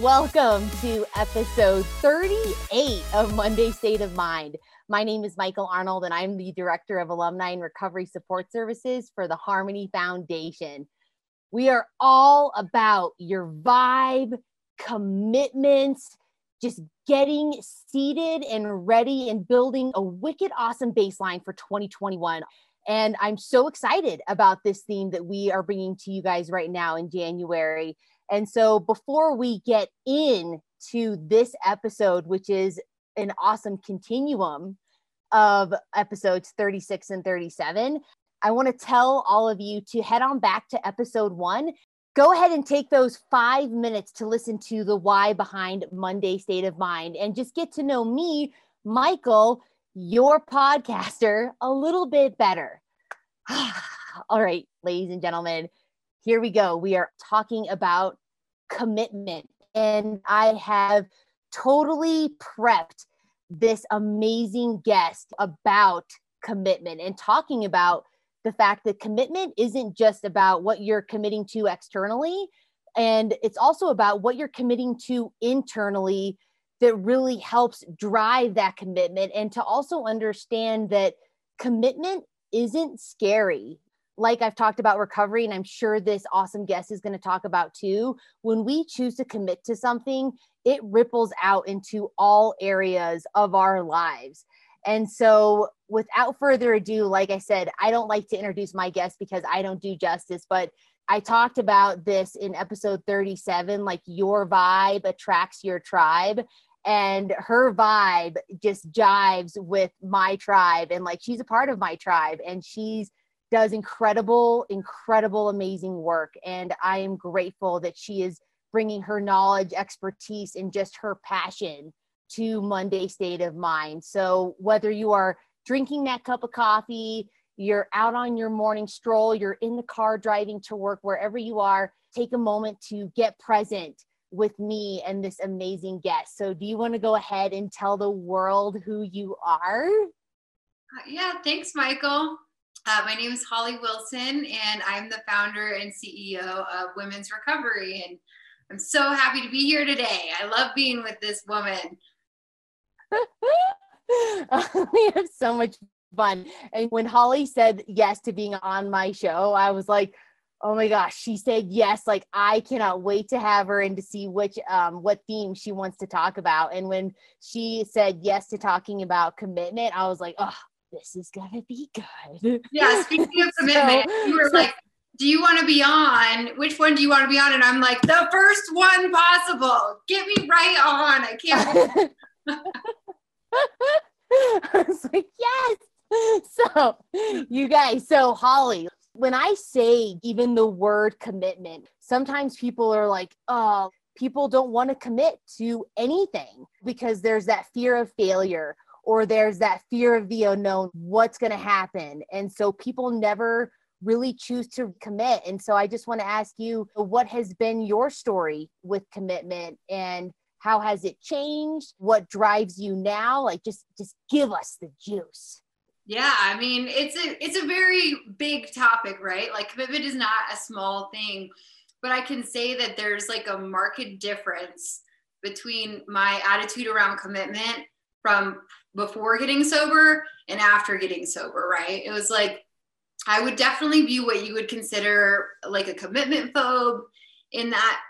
Welcome to episode 38 of Monday State of Mind. My name is Michael Arnold, and I'm the Director of Alumni and Recovery Support Services for the Harmony Foundation. We are all about your vibe, commitments, just getting seated and ready and building a wicked awesome baseline for 2021. And I'm so excited about this theme that we are bringing to you guys right now in January. And so before we get into this episode, which is an awesome continuum of episodes 36 and 37, I want to tell all of you to head on back to episode one. Go ahead and take those five minutes to listen to the why behind Monday State of Mind and just get to know me, Michael, your podcaster, a little bit better. all right, ladies and gentlemen, here we go. We are talking about commitment. And I have totally prepped this amazing guest about commitment and talking about the fact that commitment isn't just about what you're committing to externally, and it's also about what you're committing to internally that really helps drive that commitment and to also understand that commitment isn't scary like I've talked about recovery, and I'm sure this awesome guest is going to talk about too, when we choose to commit to something, it ripples out into all areas of our lives. And so, without further ado, like I said, I don't like to introduce my guest because I don't do justice, but I talked about this in episode 37 like your vibe attracts your tribe. And her vibe just jives with my tribe. And like she's a part of my tribe and she's does incredible, incredible, amazing work. And I am grateful that she is bringing her knowledge, expertise, and just her passion to Monday State of Mind. So, whether you are drinking that cup of coffee, you're out on your morning stroll, you're in the car driving to work, wherever you are, take a moment to get present with me and this amazing guest. So, do you want to go ahead and tell the world who you are? Uh, yeah, thanks, Michael. Uh, my name is Holly Wilson, and I'm the founder and CEO of Women's Recovery. And I'm so happy to be here today. I love being with this woman. we have so much fun. And when Holly said yes to being on my show, I was like, oh my gosh, she said yes. Like I cannot wait to have her and to see which um what theme she wants to talk about. And when she said yes to talking about commitment, I was like, oh, this is gonna be good. Yeah, speaking of commitment, so, you were so, like, do you want to be on? Which one do you want to be on? And I'm like, the first one possible. Get me right on. I can't. I was like, yes. So, you guys, so Holly, when I say even the word commitment, sometimes people are like, oh, people don't want to commit to anything because there's that fear of failure or there's that fear of the unknown what's going to happen? And so people never really choose to commit. And so i just want to ask you what has been your story with commitment? And how has it changed? What drives you now? Like just just give us the juice. Yeah i mean it's a it's a very big topic right? Like commitment is not a small thing but i can say that there's like a marked difference between my attitude around commitment from before getting sober and after getting sober, right? It was like I would definitely be what you would consider like a commitment phobe in that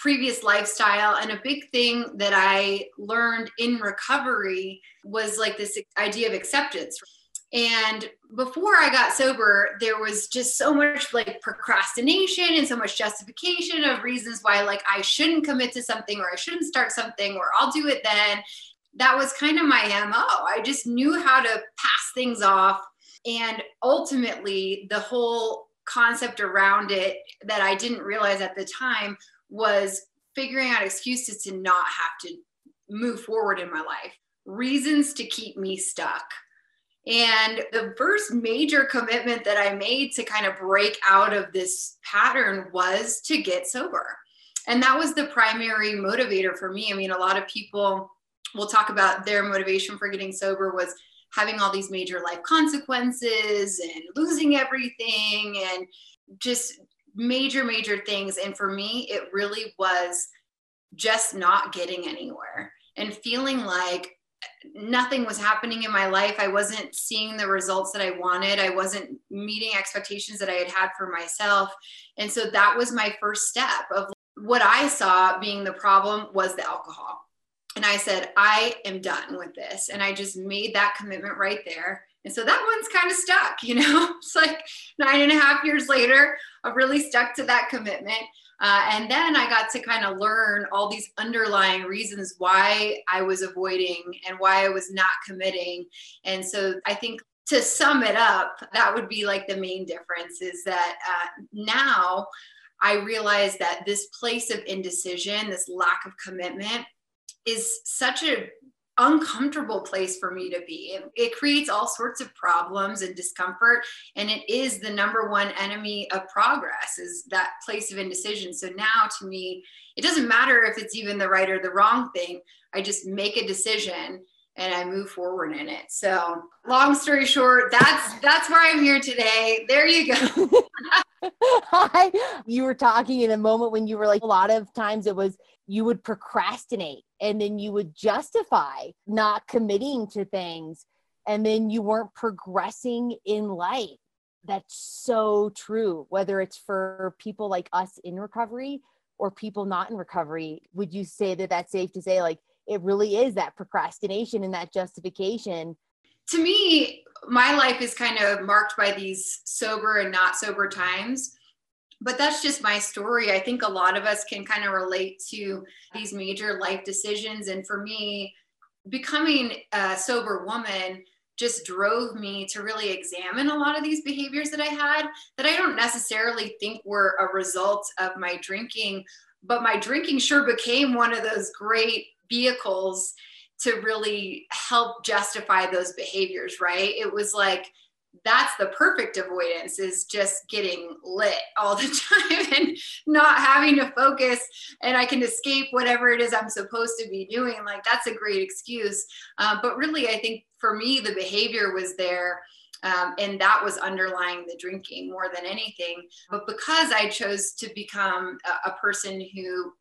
previous lifestyle. And a big thing that I learned in recovery was like this idea of acceptance. And before I got sober, there was just so much like procrastination and so much justification of reasons why like I shouldn't commit to something or I shouldn't start something or I'll do it then that was kind of my MO. I just knew how to pass things off. And ultimately, the whole concept around it that I didn't realize at the time was figuring out excuses to not have to move forward in my life, reasons to keep me stuck. And the first major commitment that I made to kind of break out of this pattern was to get sober. and that was the primary motivator for me. I mean, a lot of people will talk about their motivation for getting sober was having all these major life consequences and losing everything and just major, major things. And for me, it really was just not getting anywhere and feeling like nothing was happening in my life. I wasn't seeing the results that I wanted. I wasn't meeting expectations that I had had for myself. And so that was my first step of what I saw being the problem was the alcohol. And I said, I am done with this. And I just made that commitment right there. And so that one's kind of stuck, you know, it's like nine and a half years later, I've really stuck to that commitment. Uh, and then I got to kind of learn all these underlying reasons why I was avoiding and why I was not committing. And so I think to sum it up, that would be like the main difference is that uh, now I realize that this place of indecision, this lack of commitment, is such a uncomfortable place for me to be. It, it, creates all sorts of problems and discomfort. And it is the number one enemy of progress is that place of indecision. So now to me, it doesn't matter if it's even the right or the wrong thing. I just make a decision and I move forward in it. So long story short, that's that's where I'm here today. There you go. Hi. You were talking in a moment when you were like a lot of times it was you would procrastinate and then you would justify not committing to things and then you weren't progressing in life. That's so true, whether it's for people like us in recovery or people not in recovery. Would you say that that's safe to say, like, it really is that procrastination and that justification? To me, my life is kind of marked by these sober and not sober times but that's just my story. I think a lot of us can kind of relate to these major life decisions. And for me, becoming a sober woman just drove me to really examine a lot of these behaviors that I had that I don't necessarily think were a result of my drinking, but my drinking sure became one of those great vehicles to really help justify those behaviors, right? It was like, that's the perfect avoidance is just getting lit all the time and not having to focus and i can escape whatever it is i'm supposed to be doing like that's a great excuse. Uh, but really i think for me the behavior was there um, and that was underlying the drinking more than anything. But because i chose to become a, a person who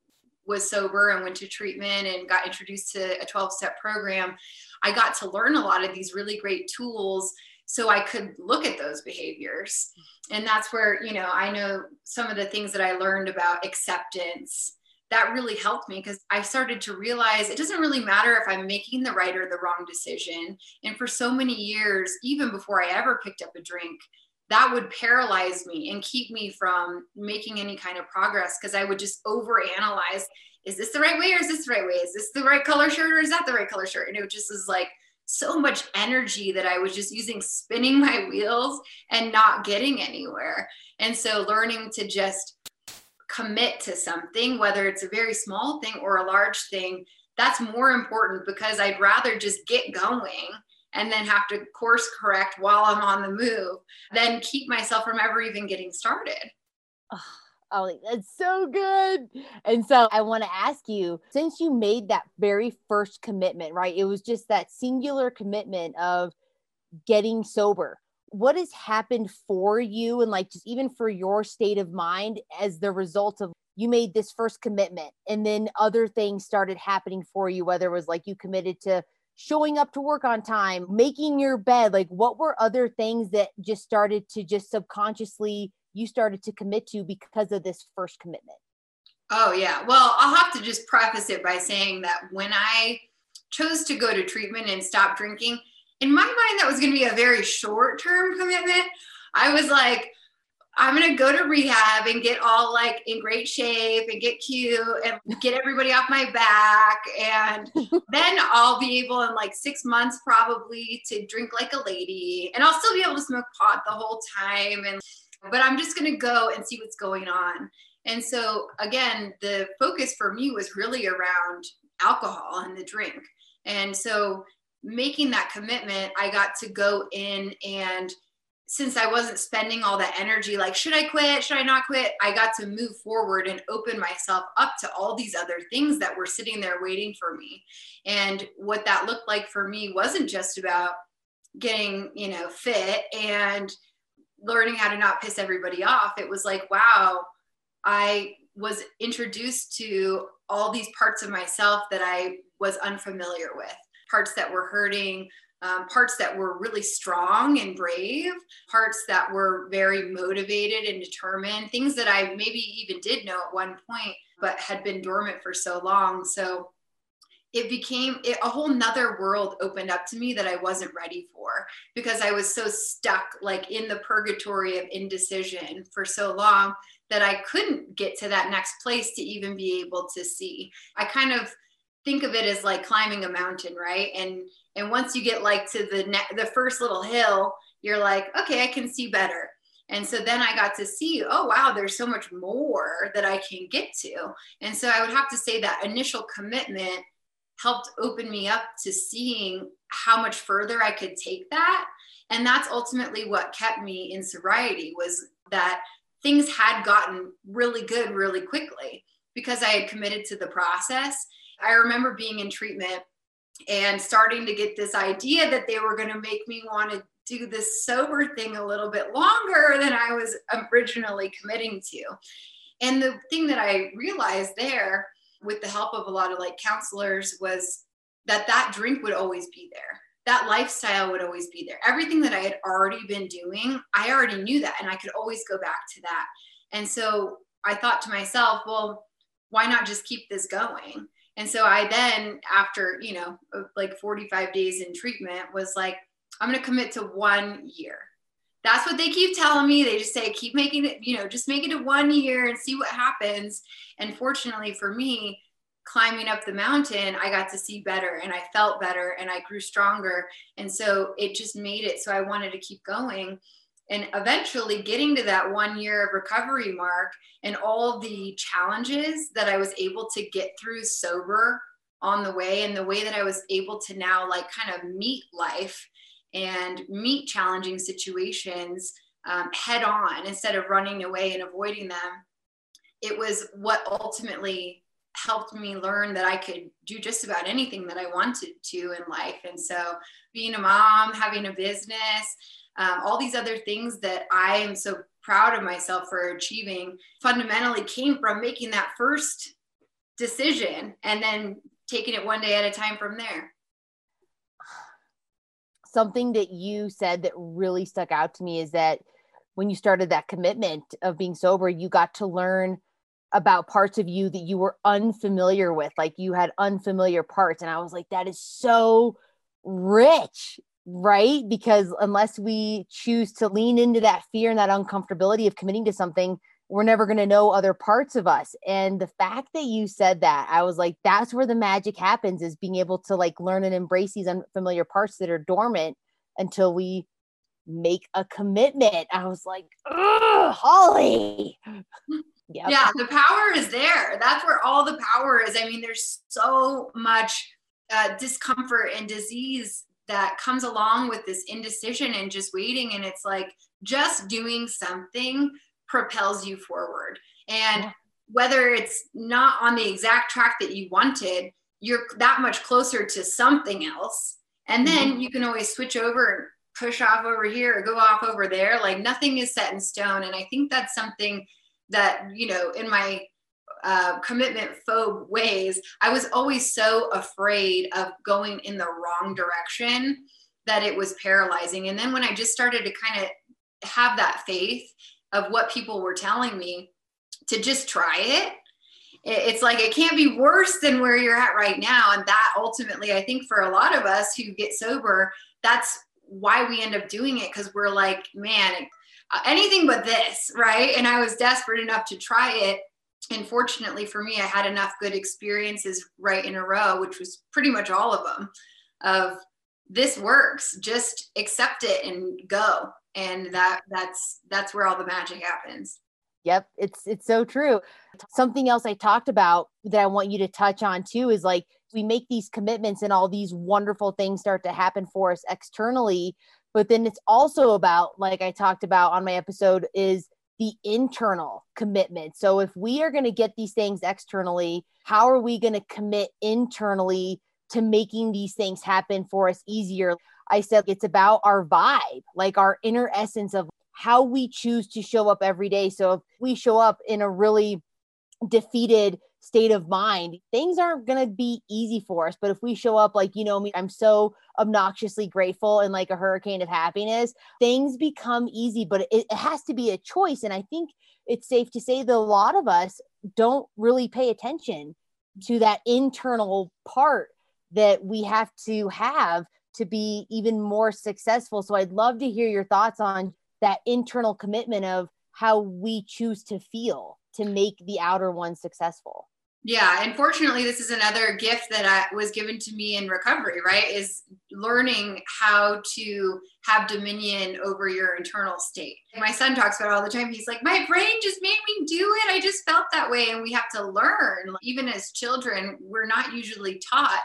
was sober and went to treatment and got introduced to a 12 step program i got to learn a lot of these really great tools so I could look at those behaviors. And that's where, you know, I know some of the things that I learned about acceptance that really helped me because I started to realize it doesn't really matter if I'm making the right or the wrong decision. And for so many years, even before I ever picked up a drink, that would paralyze me and keep me from making any kind of progress because I would just overanalyze is this the right way or is this the right way? Is this the right color shirt or is that the right color shirt? And it just is like so much energy that I was just using spinning my wheels and not getting anywhere. And so learning to just commit to something, whether it's a very small thing or a large thing, that's more important because I'd rather just get going and then have to course correct while I'm on the move than keep myself from ever even getting started. Oh, Oh, that's so good. And so I want to ask you since you made that very first commitment, right? It was just that singular commitment of getting sober. What has happened for you and like just even for your state of mind as the result of you made this first commitment and then other things started happening for you, whether it was like you committed to showing up to work on time, making your bed, like what were other things that just started to just subconsciously you started to commit to because of this first commitment? Oh, yeah. Well, I'll have to just preface it by saying that when I chose to go to treatment and stop drinking, in my mind, that was going to be a very short term commitment. I was like, I'm going to go to rehab and get all like in great shape and get cute and get everybody off my back. And then I'll be able in like six months probably to drink like a lady and I'll still be able to smoke pot the whole time. And but I'm just going to go and see what's going on. And so, again, the focus for me was really around alcohol and the drink. And so, making that commitment, I got to go in and since I wasn't spending all that energy, like, should I quit? Should I not quit? I got to move forward and open myself up to all these other things that were sitting there waiting for me. And what that looked like for me wasn't just about getting, you know, fit and learning how to not piss everybody off. It was like, wow, I was introduced to all these parts of myself that I was unfamiliar with, parts that were hurting, um, parts that were really strong and brave, parts that were very motivated and determined, things that I maybe even did know at one point, but had been dormant for so long. So it became it, a whole nother world opened up to me that I wasn't ready for because I was so stuck like in the purgatory of indecision for so long that I couldn't get to that next place to even be able to see. I kind of think of it as like climbing a mountain, right? And and once you get like to the ne- the first little hill, you're like, okay, I can see better. And so then I got to see, oh wow, there's so much more that I can get to. And so I would have to say that initial commitment helped open me up to seeing how much further I could take that. And that's ultimately what kept me in sobriety was that things had gotten really good really quickly because I had committed to the process. I remember being in treatment and starting to get this idea that they were going to make me want to do this sober thing a little bit longer than I was originally committing to. And the thing that I realized there with the help of a lot of like counselors was that that drink would always be there. That lifestyle would always be there. Everything that I had already been doing, I already knew that and I could always go back to that. And so I thought to myself, well, why not just keep this going? And so I then, after, you know, like 45 days in treatment, was like, I'm going to commit to one year. That's what they keep telling me. They just say, keep making it, you know, just make it a one year and see what happens. And fortunately for me, climbing up the mountain, I got to see better and I felt better and I grew stronger. And so it just made it so I wanted to keep going and eventually getting to that one year of recovery mark and all the challenges that I was able to get through sober on the way and the way that I was able to now like kind of meet life and meet challenging situations um, head on instead of running away and avoiding them. It was what ultimately helped me learn that I could do just about anything that I wanted to in life. And so, being a mom, having a business, um, all these other things that I am so proud of myself for achieving fundamentally came from making that first decision and then taking it one day at a time from there. Something that you said that really stuck out to me is that when you started that commitment of being sober, you got to learn about parts of you that you were unfamiliar with, like you had unfamiliar parts. And I was like, that is so rich right? Because unless we choose to lean into that fear and that uncomfortability of committing to something, we're never going to know other parts of us. And the fact that you said that, I was like, that's where the magic happens is being able to like learn and embrace these unfamiliar parts that are dormant until we make a commitment. I was like, Holly. Yep. Yeah, the power is there. That's where all the power is. I mean, there's so much uh, discomfort and disease that comes along with this indecision and just waiting and it's like just doing something propels you forward and yeah. whether it's not on the exact track that you wanted you're that much closer to something else and then mm-hmm. you can always switch over and push off over here or go off over there like nothing is set in stone and i think that's something that you know in my uh, commitment phobe ways, I was always so afraid of going in the wrong direction that it was paralyzing. And then when I just started to kind of have that faith of what people were telling me to just try it, it's like it can't be worse than where you're at right now. And that ultimately, I think for a lot of us who get sober, that's why we end up doing it because we're like, man, anything but this, right? And I was desperate enough to try it and fortunately for me, I had enough good experiences right in a row, which was pretty much all of them, of this works, just accept it and go. And that that's that's where all the magic happens. Yep, it's it's so true. Something else I talked about that I want you to touch on too is like we make these commitments and all these wonderful things start to happen for us externally, but then it's also about like i talked about on my episode is the internal commitment so if we are going to get these things externally how are we going to commit internally to making these things happen for us easier i said it's about our vibe like our inner essence of how we choose to show up every day so if we show up in a really defeated state of mind, things aren't going to be easy for us. But if we show up like, you know, me, I'm so obnoxiously grateful and like a hurricane of happiness, things become easy. But it, it has to be a choice. And I think it's safe to say that a lot of us don't really pay attention to that internal part that we have to have to be even more successful. So I'd love to hear your thoughts on that internal commitment of how we choose to feel to make the outer one successful. Yeah, unfortunately, this is another gift that I, was given to me in recovery, right? Is learning how to have dominion over your internal state. My son talks about all the time. He's like, My brain just made me do it. I just felt that way. And we have to learn, even as children, we're not usually taught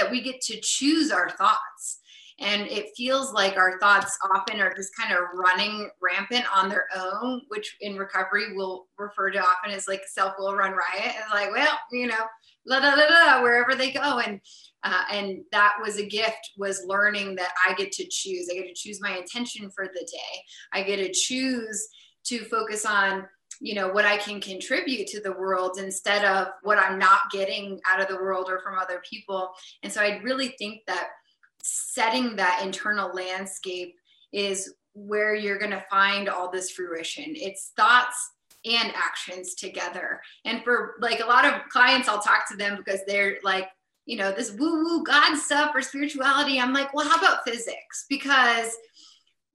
that we get to choose our thoughts. And it feels like our thoughts often are just kind of running rampant on their own which in recovery we'll refer to often as like self will run riot and like well you know la da da da wherever they go. And uh, and that was a gift was learning that i get to choose. I get to choose my intention for the day. I get to choose to focus on you know what i can contribute to the world instead of what i'm not getting out of the world or from other people and so i really think that setting that internal landscape is where you're going to find all this fruition. It's thoughts and actions together. And for like a lot of clients, I'll talk to them because they're like, you know, this woo woo God stuff or spirituality. I'm like, well, how about physics? Because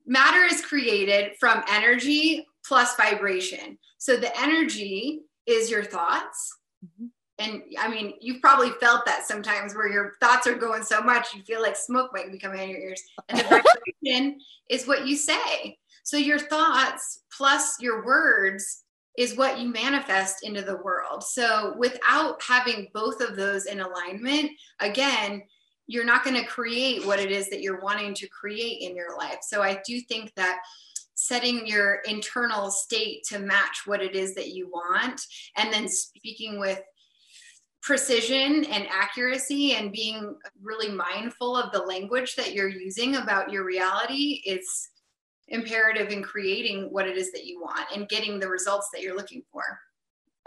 matter is created from energy plus vibration. So the energy is your thoughts. Mm-hmm and I mean, you've probably felt that sometimes where your thoughts are going so much, you feel like smoke might be coming out of your ears. And the vibration is what you say. So your thoughts plus your words is what you manifest into the world. So without having both of those in alignment, again, you're not going to create what it is that you're wanting to create in your life. So I do think that setting your internal state to match what it is that you want and then speaking with precision and accuracy and being really mindful of the language that you're using about your reality is imperative in creating what it is that you want and getting the results that you're looking for.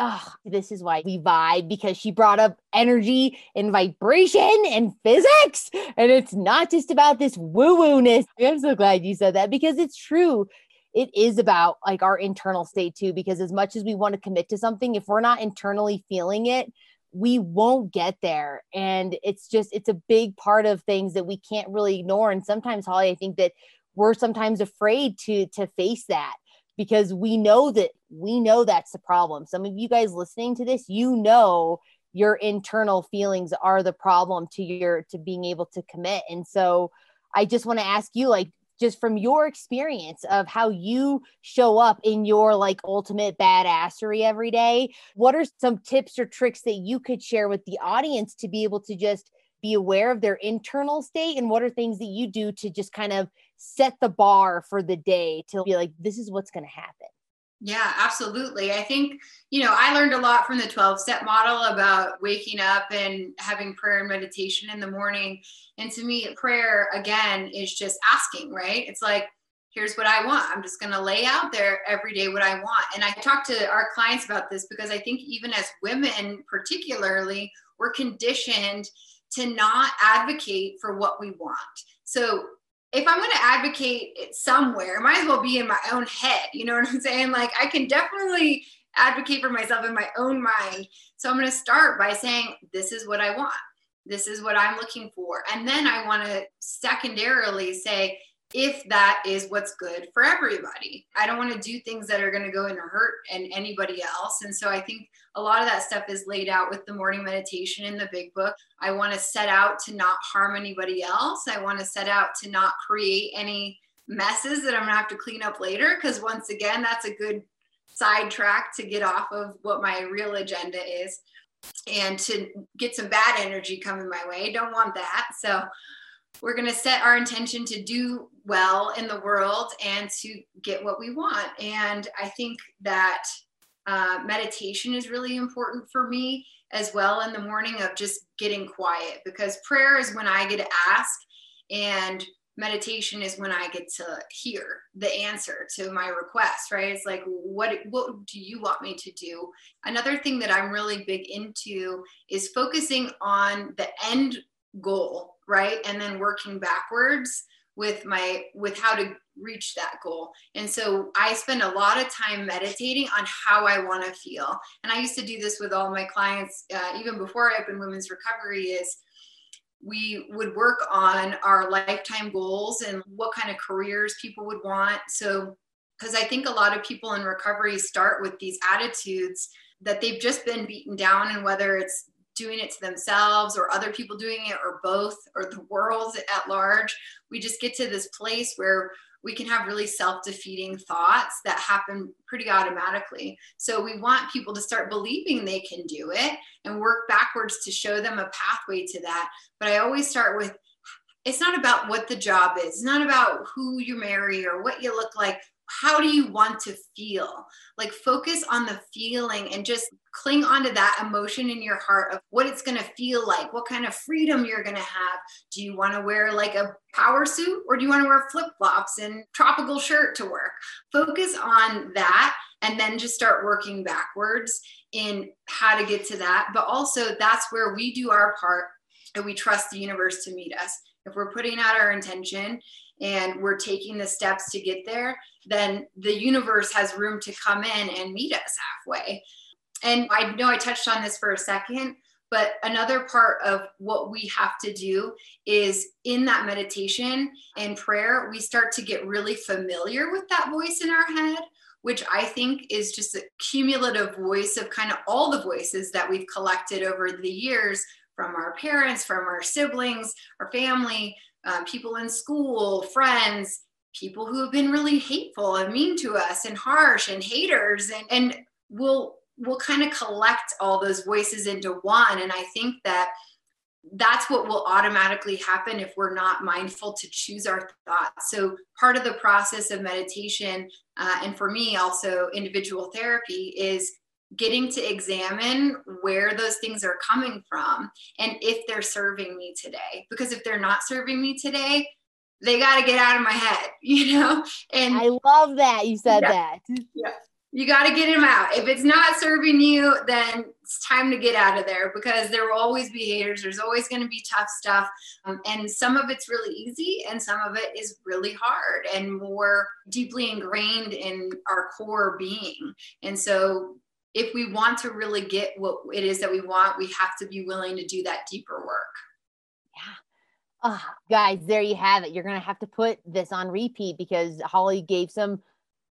Oh, this is why we vibe because she brought up energy and vibration and physics. And it's not just about this woo woo ness. I'm so glad you said that because it's true. It is about like our internal state too, because as much as we want to commit to something, if we're not internally feeling it, we won't get there. And it's just it's a big part of things that we can't really ignore. And sometimes holly i think that we're sometimes afraid to to face that because we know that we know that's the problem. Some of you guys listening to this you know your internal feelings are the problem to your to being able to commit. And so i just want to ask you like just from your experience of how you show up in your like ultimate badassery every day what are some tips or tricks that you could share with the audience to be able to just be aware of their internal state? And what are things that you do to just kind of set the bar for the day to be like this is what's going to happen yeah, absolutely. I think, you know, I learned a lot from the 12 step model about waking up and having prayer and meditation in the morning. And to me, prayer, again, is just asking, right? It's like, here's what I want. I'm just going to lay out there every day what I want. And I talk to our clients about this because I think even as women, particularly, we're conditioned to not advocate for what we want. So if I'm going to advocate it somewhere, it might as well be in my own head. You know what I'm saying? Like I can definitely advocate for myself in my own mind. So I'm going to start by saying, this is what I want. This is what I'm looking for. And then I want to secondarily say, if that is what's good for everybody. I don't want to do things that are going to go and hurt and anybody else. And so I think a lot of that stuff is laid out with the morning meditation in the big book. I want to set out to not harm anybody else. I want to set out to not create any messes that I'm going to have to clean up later because once again, that's a good sidetrack to get off of what my real agenda is and to get some bad energy coming my way. Don't want that. So we're going to set our intention to do well in the world and to get what we want. And I think that uh, meditation is really important for me as well in the morning of just getting quiet because prayer is when I get to ask and meditation is when I get to hear the answer to my request, right? It's like, what, what do you want me to do? Another thing that I'm really big into is focusing on the end goal, right? And then working backwards with my, with how to reach that goal. And so I spend a lot of time meditating on how I want to feel. And I used to do this with all my clients, uh, even before I opened Women's Recovery is, we would work on our lifetime goals and what kind of careers people would want. So, because I think a lot of people in recovery start with these attitudes that they've just been beaten down, and whether it's doing it to themselves or other people doing it or both or the world at large, we just get to this place where we can have really self-defeating thoughts that happen pretty automatically. So we want people to start believing they can do it and work backwards to show them a pathway to that. But i always start with it's not about what the job is. It's not about who you marry or what you look like how do you want to feel? Like focus on the feeling and just cling onto that emotion in your heart of what it's going to feel like, what kind of freedom you're going to have. Do you want to wear like a power suit or do you want to wear flip flops and tropical shirt to work? Focus on that and then just start working backwards in how to get to that. But also, that's where we do our part and we trust the universe to meet us. If we're putting out our intention and we're taking the steps to get there, then the universe has room to come in and meet us halfway. And I know I touched on this for a second, but another part of what we have to do is in that meditation and prayer, we start to get really familiar with that voice in our head, which I think is just a cumulative voice of kind of all the voices that we've collected over the years from our parents, from our siblings, our family, uh, people in school, friends, people who have been really hateful and mean to us and harsh and haters. And, and we'll we'll kind of collect all those voices into one. And i think that that's what will automatically happen if we're not mindful to choose our thoughts. So part of the process of meditation uh, and for me also individual therapy is getting to examine where those things are coming from and if they're serving me today. Because if they're not serving me today, they got to get out of my head, you know? And I love that you said yeah, that. Yeah. You got to get them out. If it's not serving you, then it's time to get out of there because there will always be haters. There's always going to be tough stuff. Um, and some of it's really easy and some of it is really hard and more deeply ingrained in our core being. And so if we want to really get what it is that we want, we have to be willing to do that deeper work. Yeah. Oh, guys, there you have it. You're going to have to put this on repeat because Holly gave some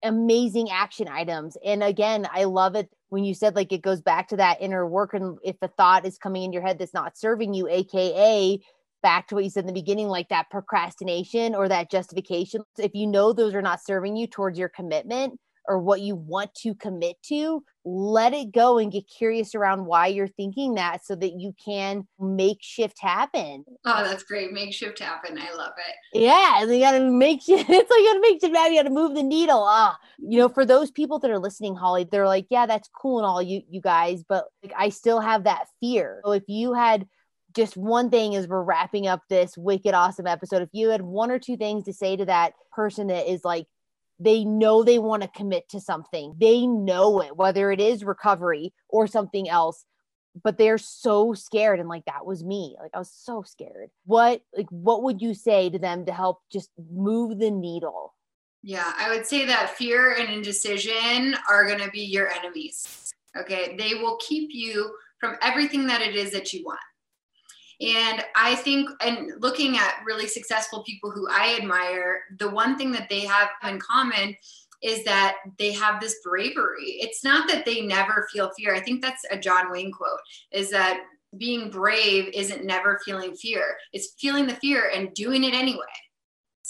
amazing action items. And again, I love it when you said like it goes back to that inner work. And if a thought is coming in your head that's not serving you, AKA back to what you said in the beginning, like that procrastination or that justification, if you know those are not serving you towards your commitment, or what you want to commit to, let it go and get curious around why you're thinking that so that you can make shift happen. Oh, that's great. Make shift happen. I love it. Yeah. And you got to make shift. It's like you got to make shift happen. You got to move the needle. Ah, you know, for those people that are listening, Holly, they're like, yeah, that's cool and all you, you guys, but like, I still have that fear. So if you had, just one thing as we're wrapping up this wicked awesome episode. If you had one or two things to say to that person that is like they know they want to commit to something. They know it, whether it is recovery or something else, but they're so scared. And like, that was me. Like, I was so scared. What, like, what would you say to them to help just move the needle? Yeah, I would say that fear and indecision are to be your enemies. Okay. They will keep you from everything that it is that you want. And I think, and looking at really successful people who I admire, the one thing that they have in common is that they have this bravery. It's not that they never feel fear. I think that's a John Wayne quote is that being brave isn't never feeling fear, it's feeling the fear and doing it anyway.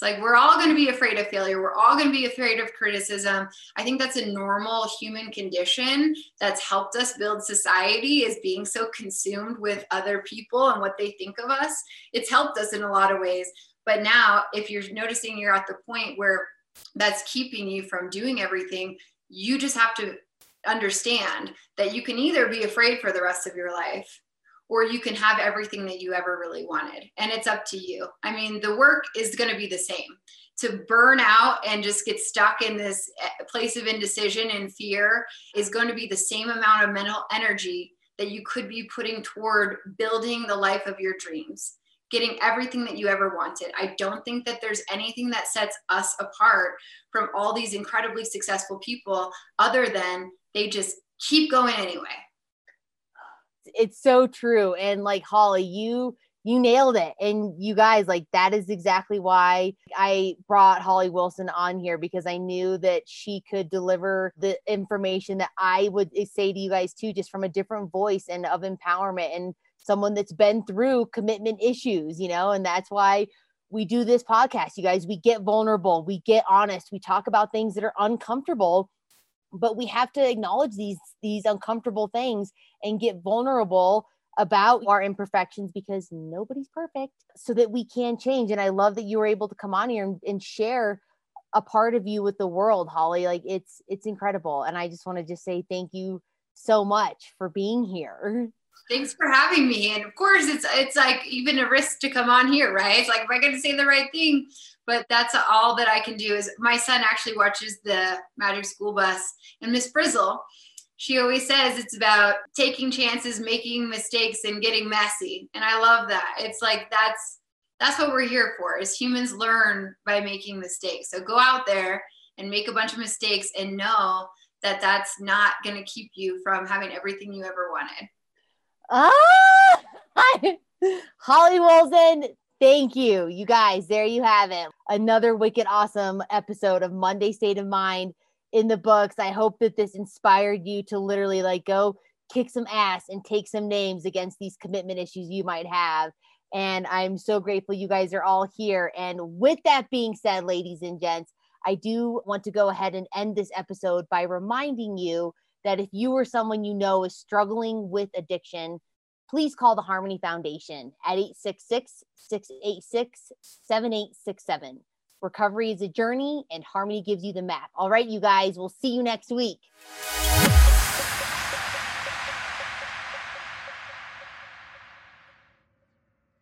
Like we're all going to be afraid of failure. We're all going to be afraid of criticism. I think that's a normal human condition that's helped us build society is being so consumed with other people and what they think of us. It's helped us in a lot of ways. But now, if you're noticing you're at the point where that's keeping you from doing everything, you just have to understand that you can either be afraid for the rest of your life or you can have everything that you ever really wanted. And it's up to you. I mean, the work is going to be the same. To burn out and just get stuck in this eh, place of indecision and fear is going to be the same amount of mental energy that you could be putting toward building the life of your dreams, getting everything that you ever wanted. I don't think that there's anything that sets us apart from all these incredibly successful people other than they just keep going anyway it's so true and like holly you you nailed it and you guys like that is exactly why i brought holly wilson on here because i knew that she could deliver the information that i would eh, say to you guys too just from a different voice and of empowerment and someone that's been through commitment issues you know and that's why we do this podcast. You guys we get vulnerable we get honest we talk about things that are uncomfortable but we have to acknowledge these these uncomfortable things and get vulnerable about our imperfections because nobody's perfect so that we can change. And i love that you were able to come on here and, and share a part of you with the world holly. Like it's it's incredible. And i just want to just say thank you so much for being here thanks for having me and of course it's it's like even a risk to come on here right it's like if i get to say the right thing but that's all that I can do is my son actually watches the Magic School Bus and Miss Frizzle. She always says it's about taking chances, making mistakes, and getting messy. And I love that. It's like that's that's what we're here for. Is humans learn by making mistakes. So go out there and make a bunch of mistakes and know that that's not going to keep you from having everything you ever wanted. Ah, Holly Wilson, Thank you. You guys, there you have it. Another wicked awesome episode of Monday State of Mind in the books. I hope that this inspired you to literally like go kick some ass and take some names against these commitment issues you might have. And I'm so grateful you guys are all here. And with that being said, ladies and gents, I do want to go ahead and end this episode by reminding you that if you or someone you know is struggling with addiction, please call the Harmony Foundation at 866 686 7867. Recovery is a journey, and Harmony gives you the map. All right, you guys, we'll see you next week.